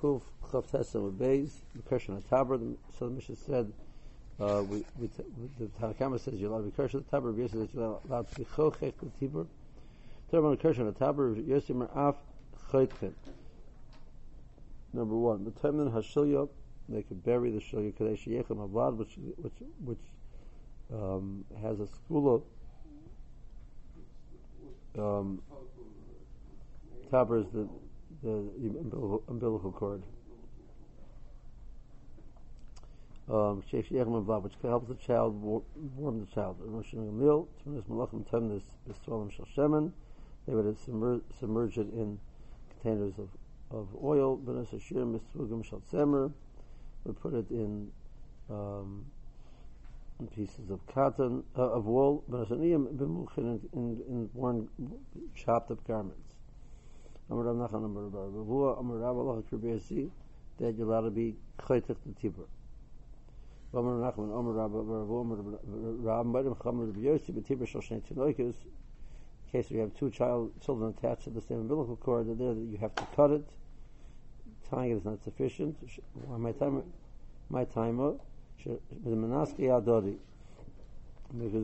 Kuf Chav Tesem Beis, the Kirshan Taber. So the Mishnah said, uh, we, we, the Tanakama says you're allowed to be Kirshan Taber. Rabbi says you're allowed to be Chochek Tibur. Third one, Kirshan Taber. Yosim Af Choitchen. Number one, the Temin Hashilya, they could bury the Shilya Kadesh Yechem Avad, which which which um, has a school of um, Taber is the the umbilical cord. Um, which helps the child warm the child. They would submerge, submerge it in containers of, of oil. We put it in, um, pieces of cotton, uh, of wool, in, in, in worn, chopped up garments. Amar Rav Nachman Amar Rav Ravua Amar Rav Allah Kirbesi that you're allowed to be chaytich the tibur. Amar Nachman Amar Rav Ravua Amar Rav Marim Chamar Rav Yossi B'tibur Shal Shnei Tinoikus in case you have two child children attached to the same umbilical cord, there you have to cut it. Tying it is not sufficient. My time, my timer, because they're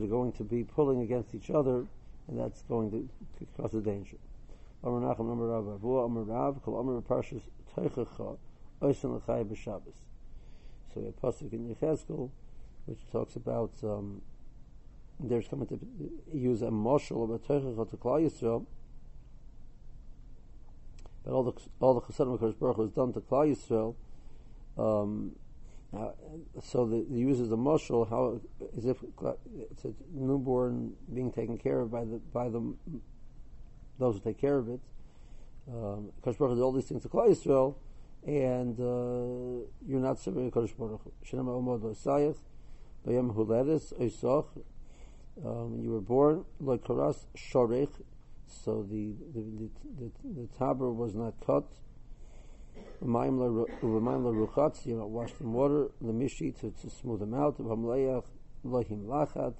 going to be pulling against each other, and that's going to cause a danger. Amar Nachum Amar Rav Avu Amar Rav Kol Amar Parshas Teichacha Oisin L'chai B'Shabbos. So we have pasuk in Yechezkel which talks about um, there's coming to use a marshal of a Teichacha to Klal Yisrael. But all the all the Chasadim Hakadosh Baruch was done to Klal Yisrael. Um, uh, so the, the uses a marshal how as if it's a newborn being taken care of by the by the those who take care of it. Um, Kodesh Baruch all these things to Klal Yisrael, and uh, you're not serving Kodesh Baruch. Shinam Omod Lo Bayam Huledis Oisoch, um, you were born, like Koras Shorech, so the, the, the, the, the taber was not cut. Umayim la ruchatz, you know, washed in water, the mishi to, to smooth them out. V'hamleach lohim lachat,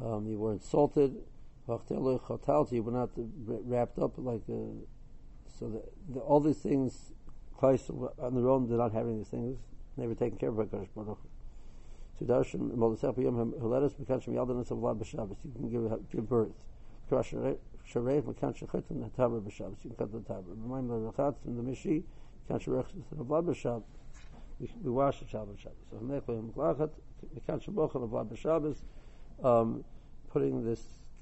um, you weren't salted you were not wrapped up like a, so the, the, all these things Christ on their own did not of these things they were taken care of by Kodesh Baruch so darshan molasef yom heledes mekan shem yaldanas of vlad b'shabbos. You can give give birth. Crush sharei mekan shechitin the taber b'shabbos. You can cut the remind the rachatz and the mishi mekan sharei the vlad b'shabbos. We wash the Shabbat Shabbos. So Mechel Yom Glachat, Mekan Shabbos, the Vlad B'Shabbos, um, putting this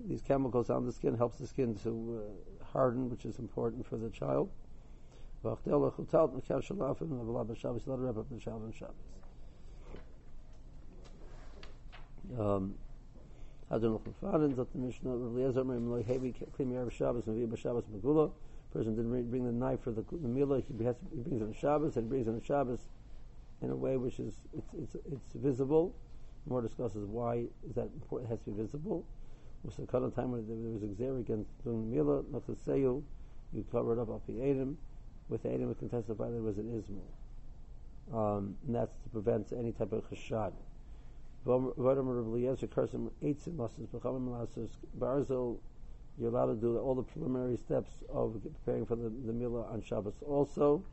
these chemicals on the skin helps the skin to uh, harden, which is important for the child. Um, Person didn't bring the knife for the, the meal. He, has, he brings it on Shabbos and brings it on Shabbos in a way which is it's it's, it's visible. More discusses why is that important. It has to be visible was a kind of time when there was a xer against doing mila, nachaseyu, you cover it up up the Adam. With the Adam, we can testify there was an ismul. Um, and that's to prevent any type of chashad. You're allowed to do all the preliminary steps of preparing for the, the Mila on Shabbos also.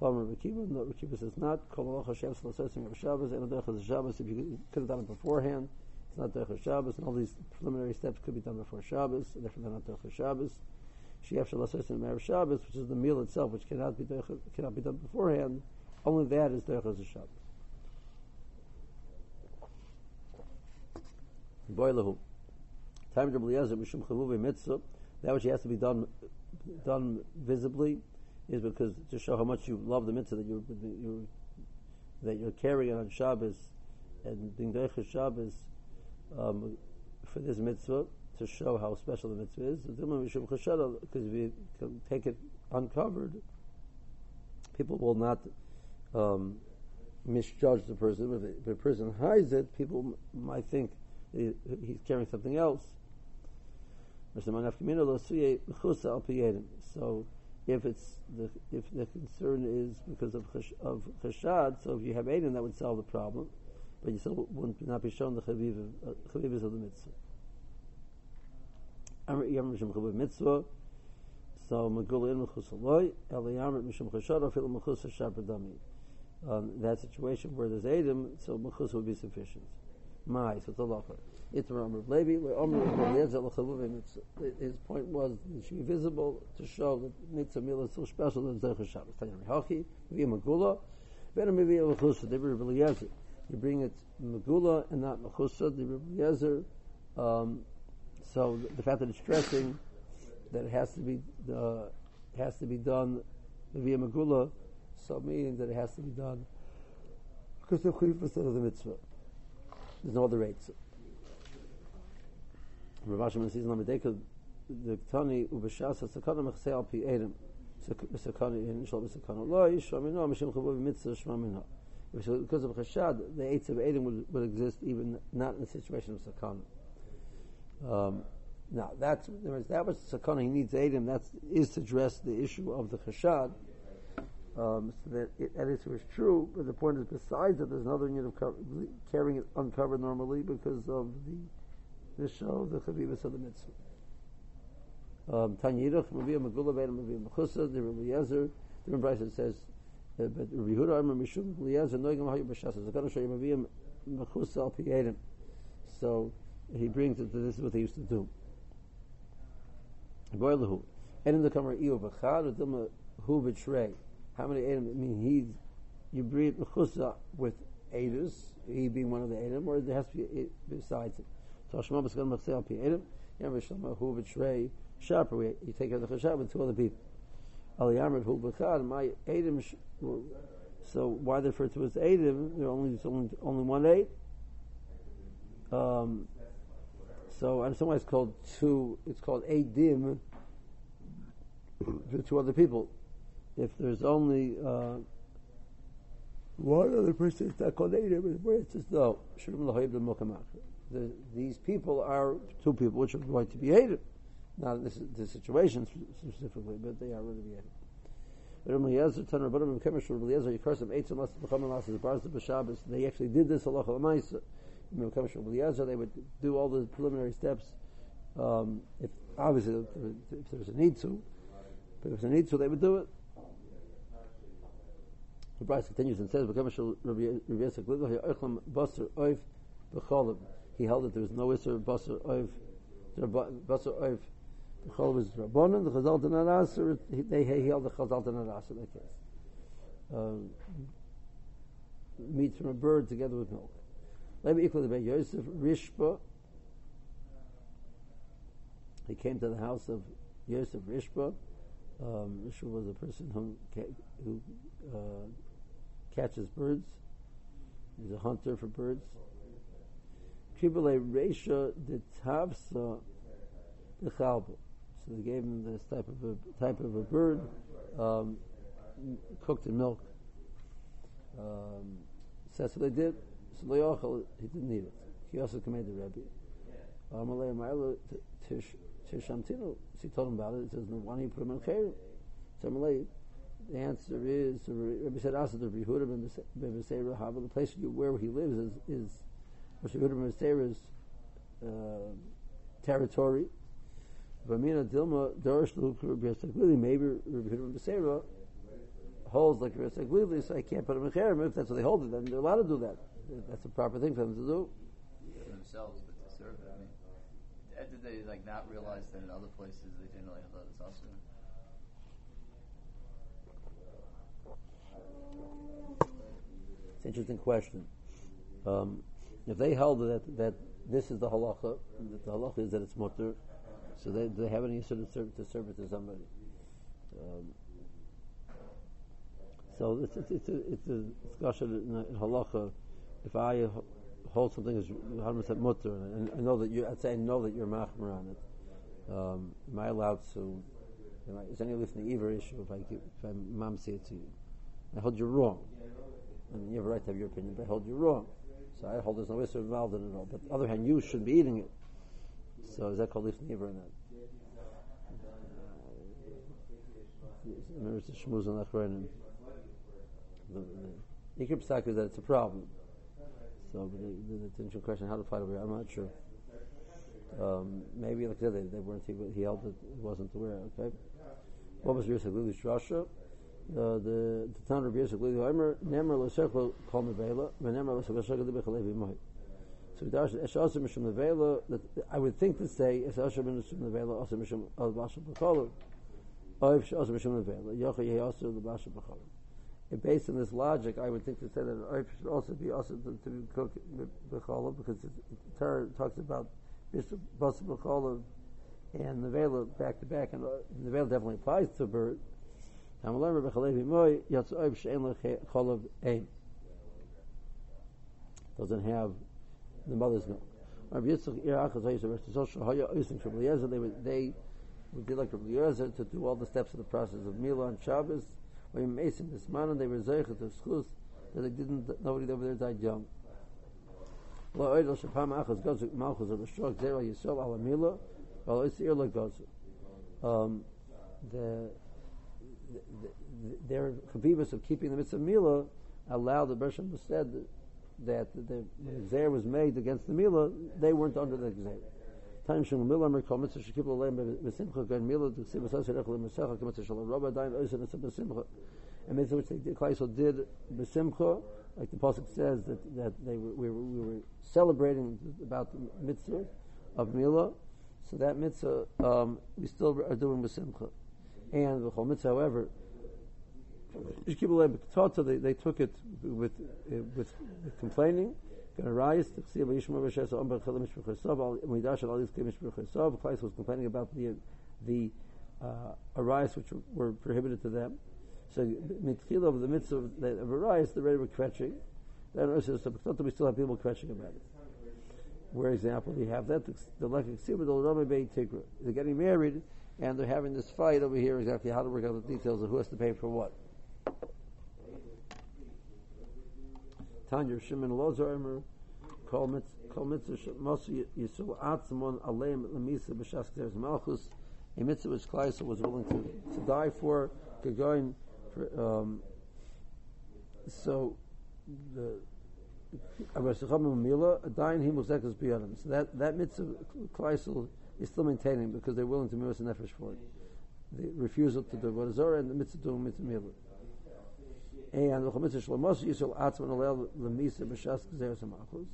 Rekiva says not. If you could have done it beforehand. It's not Derech Shabbos, and all these preliminary steps could be done before Shabbos, and therefore they're not Derech Shabbos. Shiaf Shalasas and Meir Shabbos, which is the meal itself, which cannot be derech, cannot be done beforehand. Only that is Derech Shabbos. Boilahu. Time to Eliezer Mishum Chavuvi Mitzvah. That which has to be done done visibly is because to show how much you love the mitzvah that you're, you're that you're carrying on Shabbos and being Derech Shabbos um, for this mitzvah to show how special the mitzvah is. Because if you take it uncovered, people will not um, misjudge the person. If the person hides it, people might think he's carrying something else. So if it's the if the concern is because of of chashad, so if you have Aiden, that would solve the problem but you still would not be shown the chavivas uh, of the mitzvah. mitzvah. So Megula in Mechusa loy, Eliyamrit Mishum Chashad, Afil Mechusa Shabradami. Um, that situation where there's Adam, so Mechusa would be sufficient. Mai, so it's a lacha. Itmar Amr Levi, his point was she visible to show that Mitzvah Milah is so special it's Zechah Shabbos. Tanya Rehachi, Via Megula, Vena Mivia Mechusa, Dibir Eliezer. You bring it Megula and not Mechusa, Dibir Eliezer. Um, so the fact that it's stressing that it has to be uh, has to be done via Megula, so meaning that it has to be done because of the of the mitzvah. There's no other rates. Says, "Lamadeka the Tani ubeshas sakana al pi edem sakana lo mishim mitzvah shmamina." Because of chashad, the eights of Edom would, would exist even not in the situation of sakana. Um, now that's that was sakana. He needs Edom. That is to address the issue of the chashad. Um, so that it, that is true, but the point is, besides that, there's another unit of cover, carrying it uncovered normally because of the the show, the chavivas of the mitzvah. Um, Tanyirach, Megula Beit Mavia Mechusa, the Rabbi Yezer, the Rabbi says, but Rabbi Yehuda Amar Mishum Eliezer Noigam Hayu B'Shas. I'm going to show you Mavia Mechusa Al Piyedim. So he brings it this is what they used to do. Boilahu. And in the Kamar Iyo B'Chad, Udilma Hu B'Trei. How many Edom? I mean, he, you breathe Mechusa with Edus, he being one of the Edom, or there has to be besides it. Tashma B'Skal Mechsei Al Piyedim. Yam V'Shalma Hu B'Trei. Sharper, you take out the Chashab with two other people. Aliyamrit Hu B'Chad, my Edom, so why they refer to as Edom? There only, only, only one eight. Um, so and some it's called two. It's called Adim. The two other people. If there's only uh, one other person, it's not called Adim. It's just no. The, these people are two people which are going to be hated. Not this, situation specifically, but they are hated. They actually did this they would do all the preliminary steps. Um, if obviously if, if there's a need to, but if was a need to, they would do it. The Bryce continues and says, He held that there was no Isser Basar Oiv. Chol was Rabbanon, the Chazal Danaras, they he held the Chazal Danaras in that case. Um, meat from a bird together with milk. Let me equal the Yosef Rishba. He came to the house of Yosef Rishba. Um, was a person who, who uh, catches birds. He's a hunter for birds. Kibale Resha de Tavsa the Chalba. So they gave him this type of a type of a bird, um, cooked in milk. Um, so that's what they did. So Leochel, he didn't need it. He also commanded the Rebbe. Amalei Ma'ila Tishamtinu. She told him about it. It says, why don't you put him in Chayrim? So Amalei, the answer is, so Rebbe said, Asa the Rehuda ben Beseira Hava, the place where he lives is, is Rehuda ben Beseira's uh, territory. Vamina Dilma Dorish Rebbe maybe Rebbe ben Beseira holds like Rebbe so I can't put him in Chayrim. If that's what they hold, it, then they're allowed to do that that's a proper thing for them to do. For themselves, but to serve it. I mean, did they like not realize that in other places they didn't really have this also? It's an interesting question. Um, if they held that that this is the halacha, that the halacha is that it's mutter, so they, they have any sort of serve, to serve it to somebody. Um, so it's, it's, it's, a, it's a discussion in, in halacha if I hold something as 100% mutter, and I know that you, I'd say I know that you're machmer on it, um, am I allowed to, am I, is any lifting the Ever issue if I give, if I mamsi it to you? I hold you wrong. I mean, you have a right to have your opinion, but I hold you wrong. So I hold there's no issue involved in it at all. But on the other hand, you shouldn't be eating it. So is that called lifting Ever or not? Remember, it's a shmuz on the Ikr Psak is that it's a problem. So, the, the, question how to fight over here, I'm not sure. Um, maybe, like I said, they, they weren't, he, he held it, wasn't aware, okay? What was Yosef Lili Shrasha? The the town of Yosef Lili Omer Nemer Losechlo Kol Mevela Venemer Losechlo Bechalevi Moed. So Dash Eshasa Mishum Nevela. I would think to say Eshasa Mishum Nevela also Mishum Al Basha Bechalav. Oiv Shasa Mishum Nevela Yocha Yehi also the Basha Bechalav. And based on this logic, I would think to say that Oiv should also be also to, to be cooked Bechalav because the Torah talks about Basha Bechalav and veil back to back, and veil definitely applies to a bird. Doesn't have the mother's milk. They would they would do like Rabbi Yezer to do all the steps of the process of Mila and Shabbos. When Mason this man and they were zeichet of schus that they didn't nobody over there died young. Lo oidel shapam achas gozik malchus of a shrug zera yisrael ala Mila. Well, it's goes. Um, the, the, the, their chavivas of keeping the mitzvah mila allowed the Bershom said that, the exer was made against the mila, they weren't under the exer. Time mila gan mila. And mitzvah which they did, Klaisel did b'simcha, like the pasuk says that, that they were, we, were, we were celebrating about the mitzvah of mila, so that mitzvah um, we still are doing with simcha. And the whole mitzvah, however, they, they took it with uh, with, complaining. Klais was complaining about the the uh, arise which were prohibited to them. So of the mitzvah of arise, the red were kvetching. Then we still have people kvetching about it. Where example you have that the the. They're getting married and they're having this fight over here exactly how to work out the details of who has to pay for what. Tanya Shimon Lozer Kol Mitzvah Mosu Yisrael Atzmon Aleim Lemisa B'Shas Kteres Malchus a mitzvah which Kleisel was willing to, to die for, Gagoin, um, so the so that, that mitzvah Kleisel is still maintaining because they're willing to miss an nefesh for it. The refusal to do what is and the mitzvah to mitzvah mila. And the mitzvah shlamos yisrael atzman alel lemisa b'shas gzeres hamachus.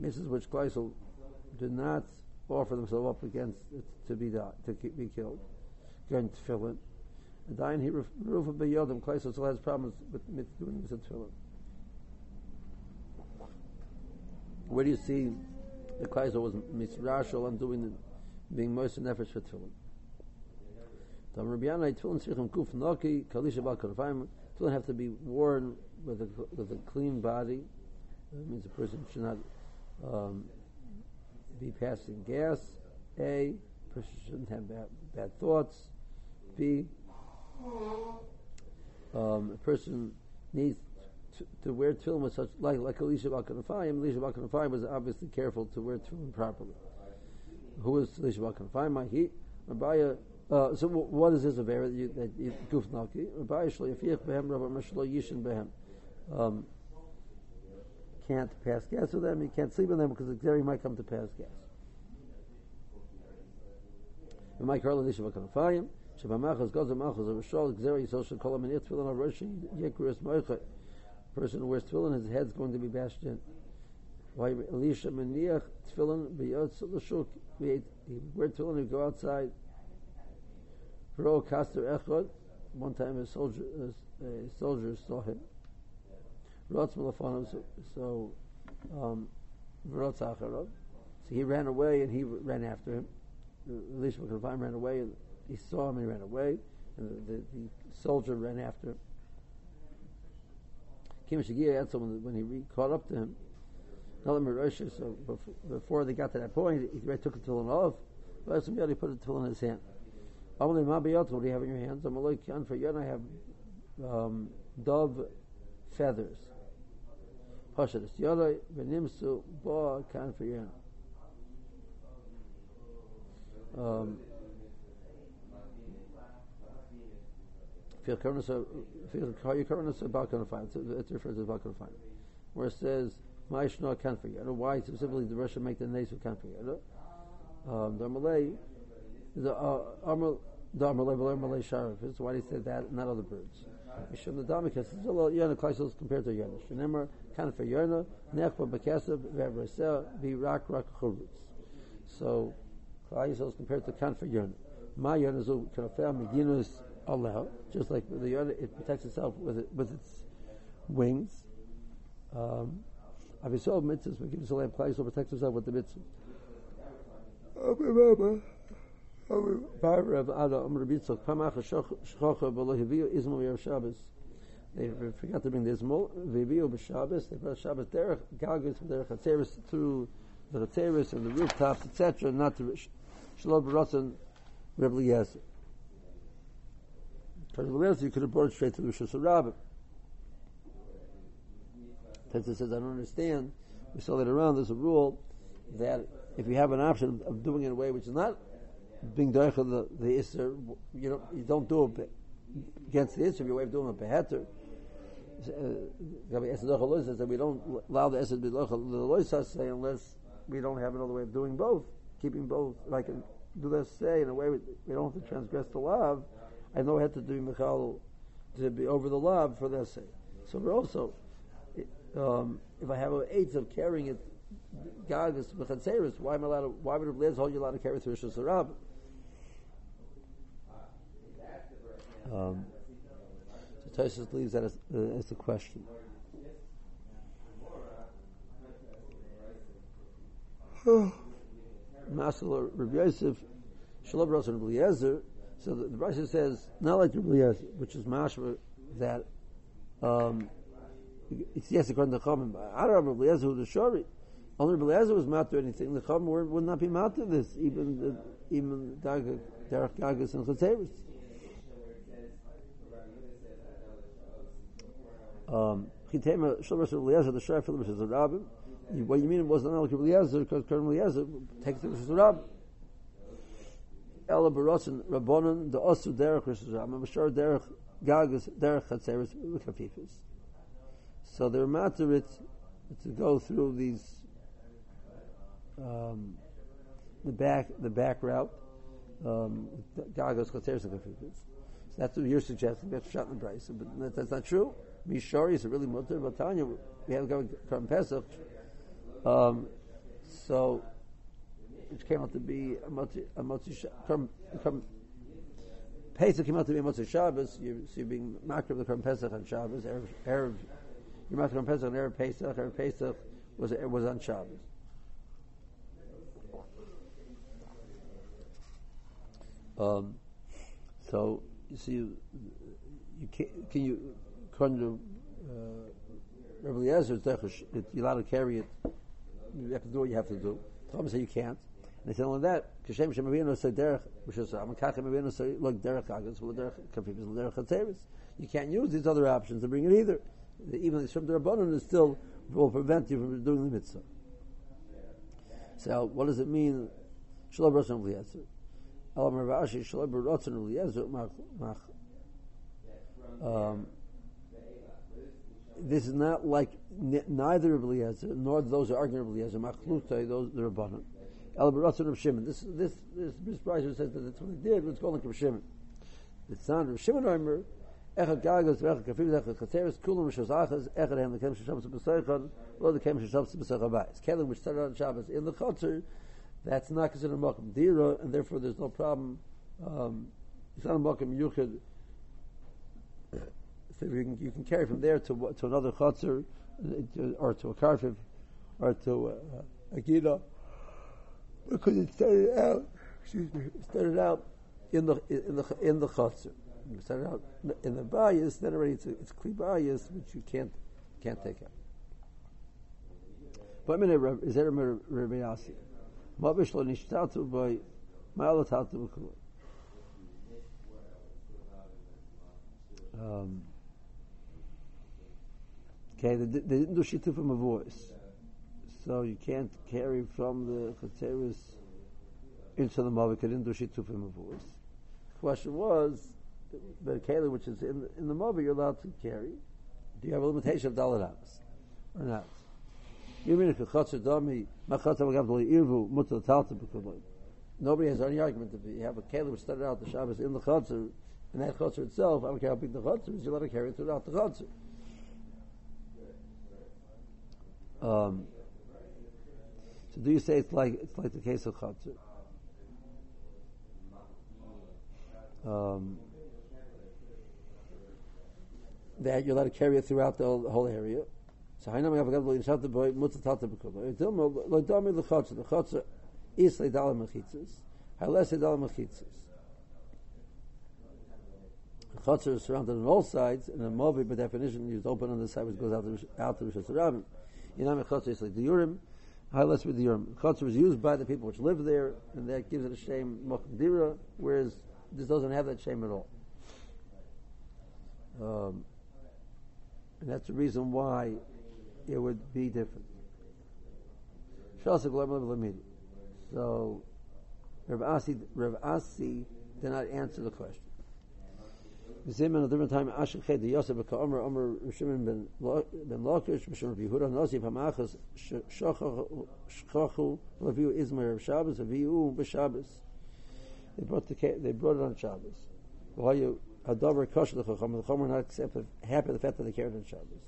Mitzvahs which Kleisel did not offer themselves up against to be died, to be killed. Going to fill it. And dying he rufa beyodim. Kleisel still has problems with doing mitzvah tefillin. Where do you see the Kaiser was misrashal and doing the, being most nefesh for tefillin? Tam Rabbi Yanai tefillin tzrichim kuf noki kalisha bal karfayim tefillin have to be worn with a with a clean body. That means a person should not um, be passing gas. A person shouldn't have bad, bad thoughts. B um, a person needs to, to wear tefillin with such like like Elisha Balkanafayim. Elisha Balkanafayim was obviously careful to wear tefillin properly. Who is Elisha Balkanafayim? My heat. Rabbiya. Uh, so w- what is this of that you that you goof naki? Um, can't pass gas with them. You can't sleep with them because the Xeri might come to pass gas. Karl Elisha Balkanafayim. Shabamachas goes to Malchus of Rishol Xeri Yisrael should call him an Yitzvil on Rosh Moichet person who wears tefillin, his head's going to be bashed in. Why Elisha meniach tefillin b'yotz l'shuk. He wear tefillin, he go outside. Ro kaster echod. One time a soldier, a, a soldier saw him. Rotz malafonim. So, um, so he ran away and he ran after him. Elisha ran away and he saw him and he ran away. And the, the, the soldier ran after him. Kim Shagia had someone when he re- caught up to him. So before they got to that point, he took a tefillin off. But put the tefillin in his hand. What do you have in your hands? I'm like, for you, and I have um, dove feathers. Pashadas. Yada v'nimsu ba kan for you. Um, Feel kavanah about fine. It refers to about fine. Where it says Ma'ishna forget. Why specifically the Russian make the can't forget? Um, the Malay, the uh, Amr Malay Sharif. Why you say that not other birds? Mishum the a little Yonah Klaisel compared to Yonah. Remember, kind of for Yonah, Nechba Bekesef, Vevraseh, Be Rak Churutz. So, Klaisel is compared to kind for Yonah. My Yonah is Kanafel Medinus Allah, just like the Yonah, it protects itself with it, with its wings. Um, Avisol mitzvahs, we give us a lamp, Klaisel protects himself with the mitzvahs. They forgot to bring the Izmol Viviyu B'Shabbos. They brought Shabbos derech Galgis derech Hatzeris through the Hatzeris and the rooftops, etc. Not to Shalom B'Rotzen Reb Eliezer. Because Eliezer, you could have brought it straight to the Rosh Hashanah. Tessa says, I don't understand. We saw that around. There's a rule that if you have an option of doing it in a way which is not being doicha the the iser, you know, you don't do it against the iser. Your way of doing it beheter. Gabi eser doicha says that we don't allow the be doicha the say unless we don't have another way of doing both, keeping both. Like do this say in a way we, don't have to transgress the love. I know I had to do michal to be over the love for the essay. So we're also, um, if I have a aids of carrying it Gagas v'chatzeris. Why am I allowed to? Why would Liz hold you allowed to carry through Rosh Hashanah? Um, so Tosfos leaves that as, uh, as the question. Masala Rabbi Yosef Shalom Rosh and Eliezer. So the, the Rashi says not like Rabbi Eliezer, which is mashma that um, it's yes according to Chachamim. Arab Rabbi Eliezer the Shori. Only Rabbi Eliezer was to anything. The Chum would, not be mad to this, even the, even Derek Gagas and Chatzeris. Shlomo Eliezer the rabbin. What you mean it wasn't like Eliezer because Colonel Eliezer takes it as a rabbin. Ella Barosin the Osu Derek Rosh I'm sure Derek Gagas Derek Chatzeris Kafifis. So they're matter it to go through these um, the back the back route. Um, Gagos Chateres and So that's what you're suggesting. That's shot in the price, but that's not true. Mishari is a really mutter, but Tanya we have to go from Pesach. Um, so which came out to be a motzi a motzi from from Pesach came out to be a motzi Shabbos. You, so you're being makar of the Kram Pesach on Shabbos. Erev, Erev you're makar on Pesach on Erev Pesach. Erev Pesach was was on Shabbos. Um, so you see, you, can, can you according to uh, Rabbi Eliezer, you're allowed to carry it. You have to do what you have to do. Tom say you can't. And they said only that. Kashem Shem say derech, which is I'm a kachem Avinu say look derech agas, well derech kafifis, derech chatzeris. You can't use these other options to bring it either. Even the Shem Rabbanon is still will prevent you from doing the mitzvah. So what does it mean? Shalom Rosh Eliezer. Um, this is not like neither of Eliezer nor those who argue of Eliezer. Machlutai, those the Rabbanon. El Baratzon of Shimon. This this this Miss Bryson says that that's what he did. What's called like Shimon. The son of Shimon Omer. Echad Gagas, Echad Kafim, Echad Chateris, Kulam, Achaz, Echad Hem, the Kem B'Seichon, Lo the Kem Shabbos B'Seichon Kelim, which started on Shabbos in the Chotzer, that's not considered a makom dira, and therefore there's no problem. Um, it's not a makom yuchid. You can, you can carry from there to to another chutzner, or to a karfiv, or to a, a gida, because it started out. Excuse me. It started out in the in the in the chutzner. You started out in the bias, then already it's, a, it's kli bias, which you can't can't take out. But mean, is a Rabbi Yasi? Mabish lo nishtatu by. Um, okay, they, they didn't do shitu from a voice, so you can't carry from the chatzeris into the mavik. They didn't do shitu from a voice. The question was, the keli which is in the, in the mavik, you're allowed to carry. Do you have a limitation of dalaramas or not? Nobody has any argument. If you have a keli which started out the Shabbos in the chutzner, and that chutzner itself, I don't care how big the chutzner is, you let it carry throughout the chutzner. Um, so do you say it's like it's like the case of chutzner? Um, that you're allowed to carry it throughout the whole, area. So I know have a in the boy mutzah tata b'kula. It's ilmo lo dami the chotzer. The chotzer is le dal mechitzas. Halas dal mechitzas. The chotzer is surrounded on all sides, and a movi by definition is open on the side which goes out to out to Rosh Hashanah. Inam chotzer is like the urim. Halas with the urim. Chotzer is used by the people which live there, and that gives it a shame mokdira, whereas this doesn't have that shame at all. Um, and that's the reason why it would be different. So, Rav Asi, Rav Asi did not answer the question. A different time, Ched, the Yosef, Omer, Shimon ben Lakish, Mishon Rav Yehuda, Izmir of Shabbos, Aviu b'Shabbos. They brought the they brought it on Shabbos. Why you Kosher the not happy the fact that they carried on Shabbos.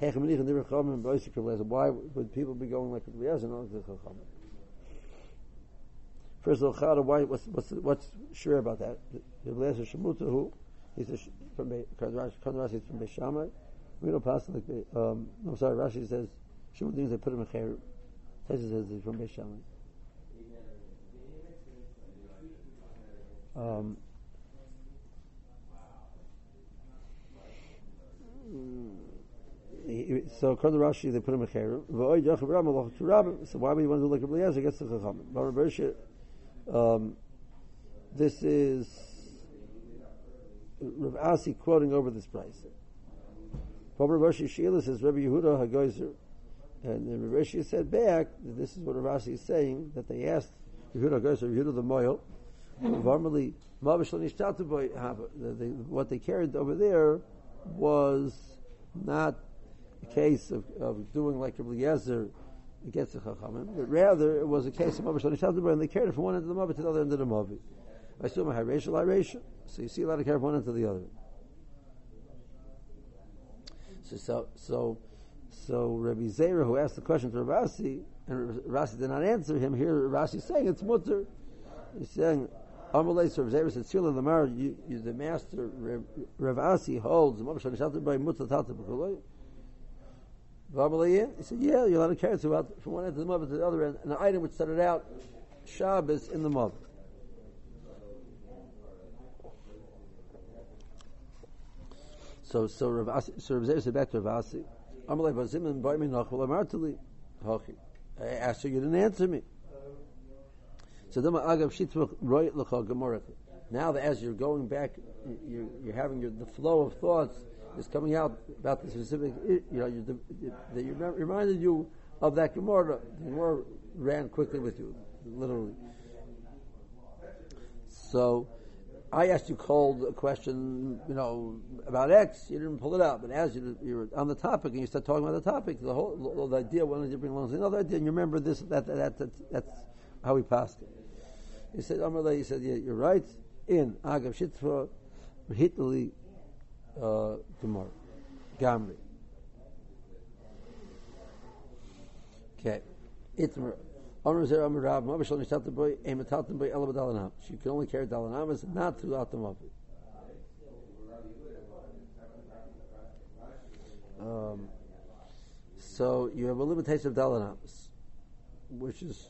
Why would people be going like Eliezer and not the Chacham? First of all, why, what's, what's, what's sure about that? The Eliezer Shemuta, who? He's a, from Rashi is from Beishamai. We don't pass like, um, I'm sorry, Rashi says, Shemuta means they put him in Cheru. Says says he's from Beishamai. Um, so according to Rashi, they put him in Cherem. So why would you want to do like Rabbi Eliezer? Gets the Chachamim. Um, this is Rav Asi quoting over this price. Rabbi Rashi Sheila says Rabbi Yehuda Hagoizer, and Rabbi Rashi said back that this is what Rav Asi is saying that they asked Yehuda Hagoizer, Yehuda the Varmali Mavish What they carried over there was not a case of, of doing like Rabbi Yezer against the Chachamim, but rather it was a case of Shani and they carried it from one end of the Mavi to the other end of the Mavi. I assume a Hareshal Hareshal. So you see a lot of from one end to the other. So, so, so, so Rabbi Zera, who asked the question to Rasi, and Rasi did not answer him, here Rasi is saying it's mutter. He's saying, Amalei Rav Zera said, Sila Lamar, you, you, the master, Rav Asi holds, Shani by Mutter Tata. He said, yeah, you're allowed to carry it from one end of the mother to the other end, an item which started out Shabbos in the mother. So, so Rav so Rav said back to Rav Asi, Amalei Bazimin Baimi Nachol Amartali, Hachi. I asked you, you didn't answer me. So then Agav Shitvach Roy Lecha Gemorach. Now that as you're going back, you're, you're having your, the flow of thoughts is coming out about the specific, you know, you, that you reminded you of that Gemara. The Gemara ran quickly with you, literally. So, I asked you cold a question, you know, about X. You didn't pull it out, but as you, you were on the topic and you start talking about the topic, the whole the idea wanted to bring along another idea, and you remember this, that, that, that, that's how we passed it. He said, Amalei, he said, yeah, you're right. In Agav Shitfa, Hitali uh, Gemara. Gamri. Okay. Itmer. She can only carry Dalanamas, not throughout the Mavi. Um, so you have a limitation of Dalanamas, which is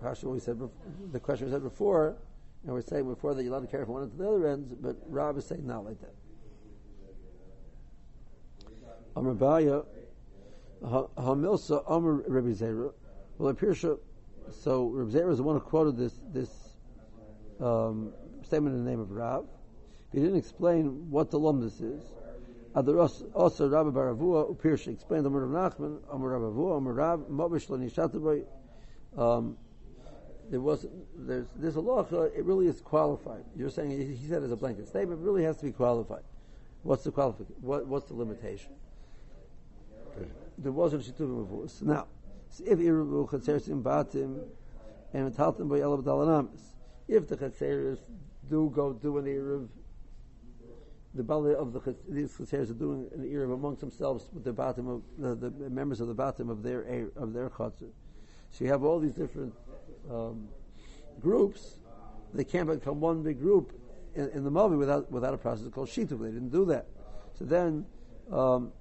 partially we said, before, the question we said before, and we're saying before that you're allowed to carry from one end to the other end, but Rab is saying not like that. Amr Baya, Hamilsa Amr Rabbi Zera. Well, appears so. Rabbi Zera is the one who quoted this this um, statement in the name of Rav. He didn't explain what the lumdus is. Also, Rabbi Baravua appears explained the word of Nachman, Amr Rabbi Amr Rav, Mabish Lanishataboy. Um, there was there's this halacha. It really is qualified. You're saying he said as a blanket statement. It really has to be qualified. What's the qualification? What, what's the limitation? there wasn't Shituvim. So now, if Irubu Chatzeresim Batim, and metaltim by elav dalanamis. If the chatzeris do go do an eruv, the bali of the these chatzeris are doing an eruv amongst themselves with the bottom of the, the members of the bottom of their of their chatzer. So you have all these different um, groups. They can't become one big group in, in the mavoi without without a process called shituv. They didn't do that. So then, um,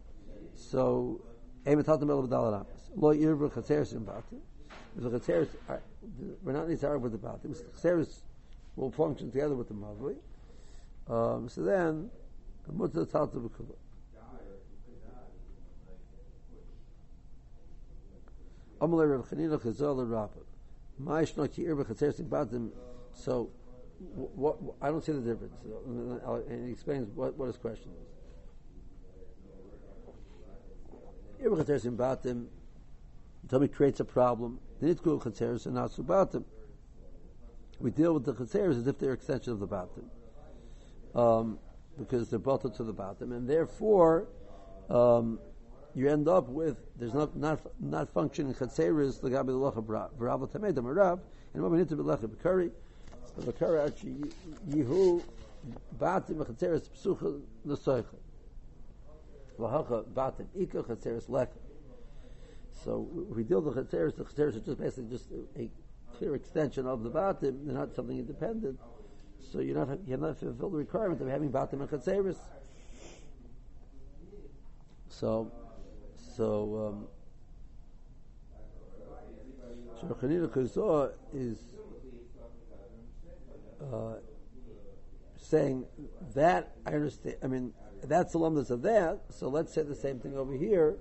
so emetatim el v'dalaramas lo irva chatzeris in batim. The chatzeris we're not nizar with the batim. Chatzeris will function together with the mavli. Um, so then, mutter talta b'kula. Amalei Rav Chanina Chazal Rabba. Ma'ishna ki irba chatzeris in batim. So, what, what, I don't see the difference. And he explains what, what his question is. Irba chatzeris in batim. Somebody creates a problem. To go chatzeris and not batim. We deal with the chatzeris as if they're extension of the batim. Um, because they're built to the bottom, and therefore um, you end up with there's not not not functioning chatzeris legabi lecha v'rav tamedam rav, and what we need to be lecha b'kari, the b'kari actually yihu batim chatzeris psucha l'soicha, v'hacha batim ika chatzeris lecha. So we deal with the chatzeris. The chatzeris are just basically just a clear extension of the batim. They're not something independent. So you're not you have not fulfilled the requirement of having batim and chatzeris. So, so um, so Chanina Kuzah is uh, saying that I understand. I mean, that's the lumdas of that. So let's say the same thing over here.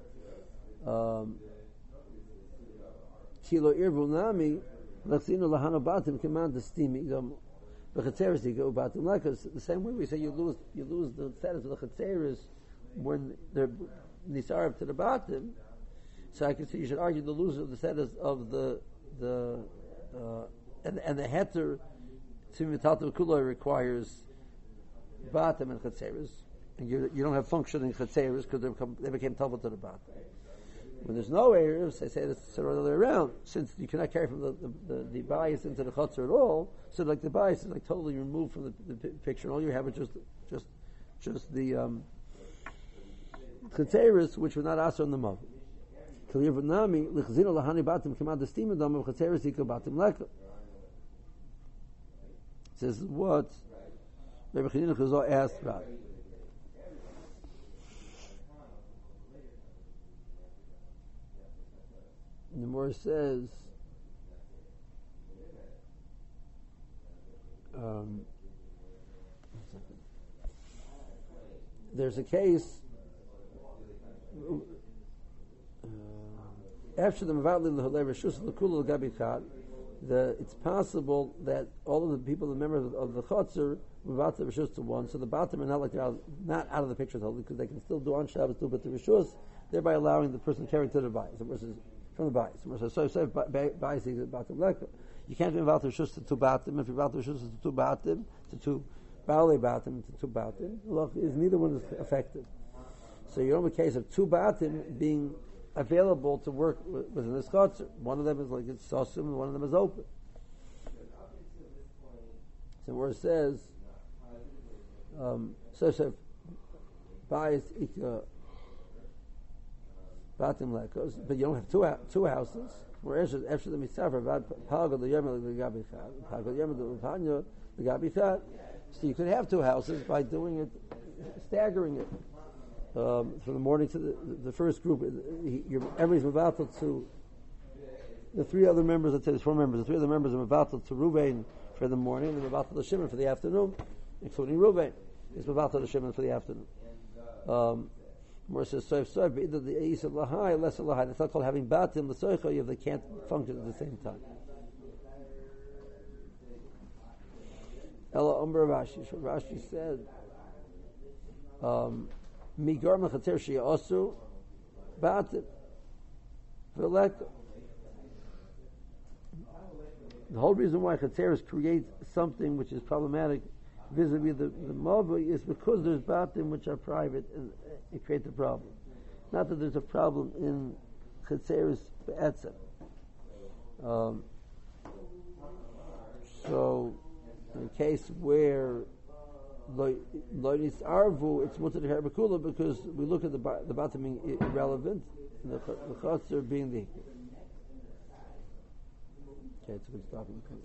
Um, Kilo irvul nami, lechzinu lahana batim command the stimi B'chatzeres you go batim lekas. The same way we say you lose you lose the status of the chatzeres when they're nisarv to the batim. So I can see you should argue the loser of the status of the the uh, and and the heter to mitatul kuloi requires batim and chatzeres, and you you don't have functioning chatzeres because they become they became tavot to the batim. When there's no Erev, they say it's the other way around. Since you cannot carry from the, the, the, the bias into the chutzner at all, so like the bias is like totally removed from the, the picture, and all you have is just just just the um, which were not also in the mav. Batim batim. Says what? Asked about. The more says, um, there's a case uh, after the Mavatli Rishus Lakula Gabikat, the it's possible that all of the people, the members of, the Chotzer, Mavatli Rishus to one, so the bottom are not like out, not out of the picture totally, because they can still do on Shabbos, do but the Rishus, thereby allowing the person carrying to the bias versus from the bias. So, so, bias is batim. You can't be involved with shus to two batim. If you're involved with shus to two batim, to two bali batim, to two batim, is neither one is affected. So you're on a case of two batim being available to work within this chutzner. One of them is like it's sosum, and one of them is open. So where it says, um, so so bias ikka batim lekos, but you don't have two two houses. Whereas after the mitzvah, pagod the yemel the gabi chat, pagod yemel the the gabi chat. So you could have two houses by doing it, staggering it. Um, from the morning to the, the first group, everybody's about to the three other members, let's say there's four members, the three other members are Mavatal to Ruvain for the morning and Mavatal to Shimon for the afternoon, including Ruvain. It's Mavatal to Shimon for the afternoon. Um, where says soif soif, either the of lahai, less of lahai. That's not called having batim the soicha if they can't function at the same time. Ella Umber Rashi. So Rashi said, um, Migar mechater sheyasu batim v'leka. The whole reason why chateris create something which is problematic vis-a-vis the, the Mava is because there's batim which are private and it creates a problem. Not that there's a problem in Chetzeris Be'etzem. Um, So, in a case where loinis arvu, it's mutter herbakula because we look at the the bottom being irrelevant, and the the being the. Okay, it's a good stopping point.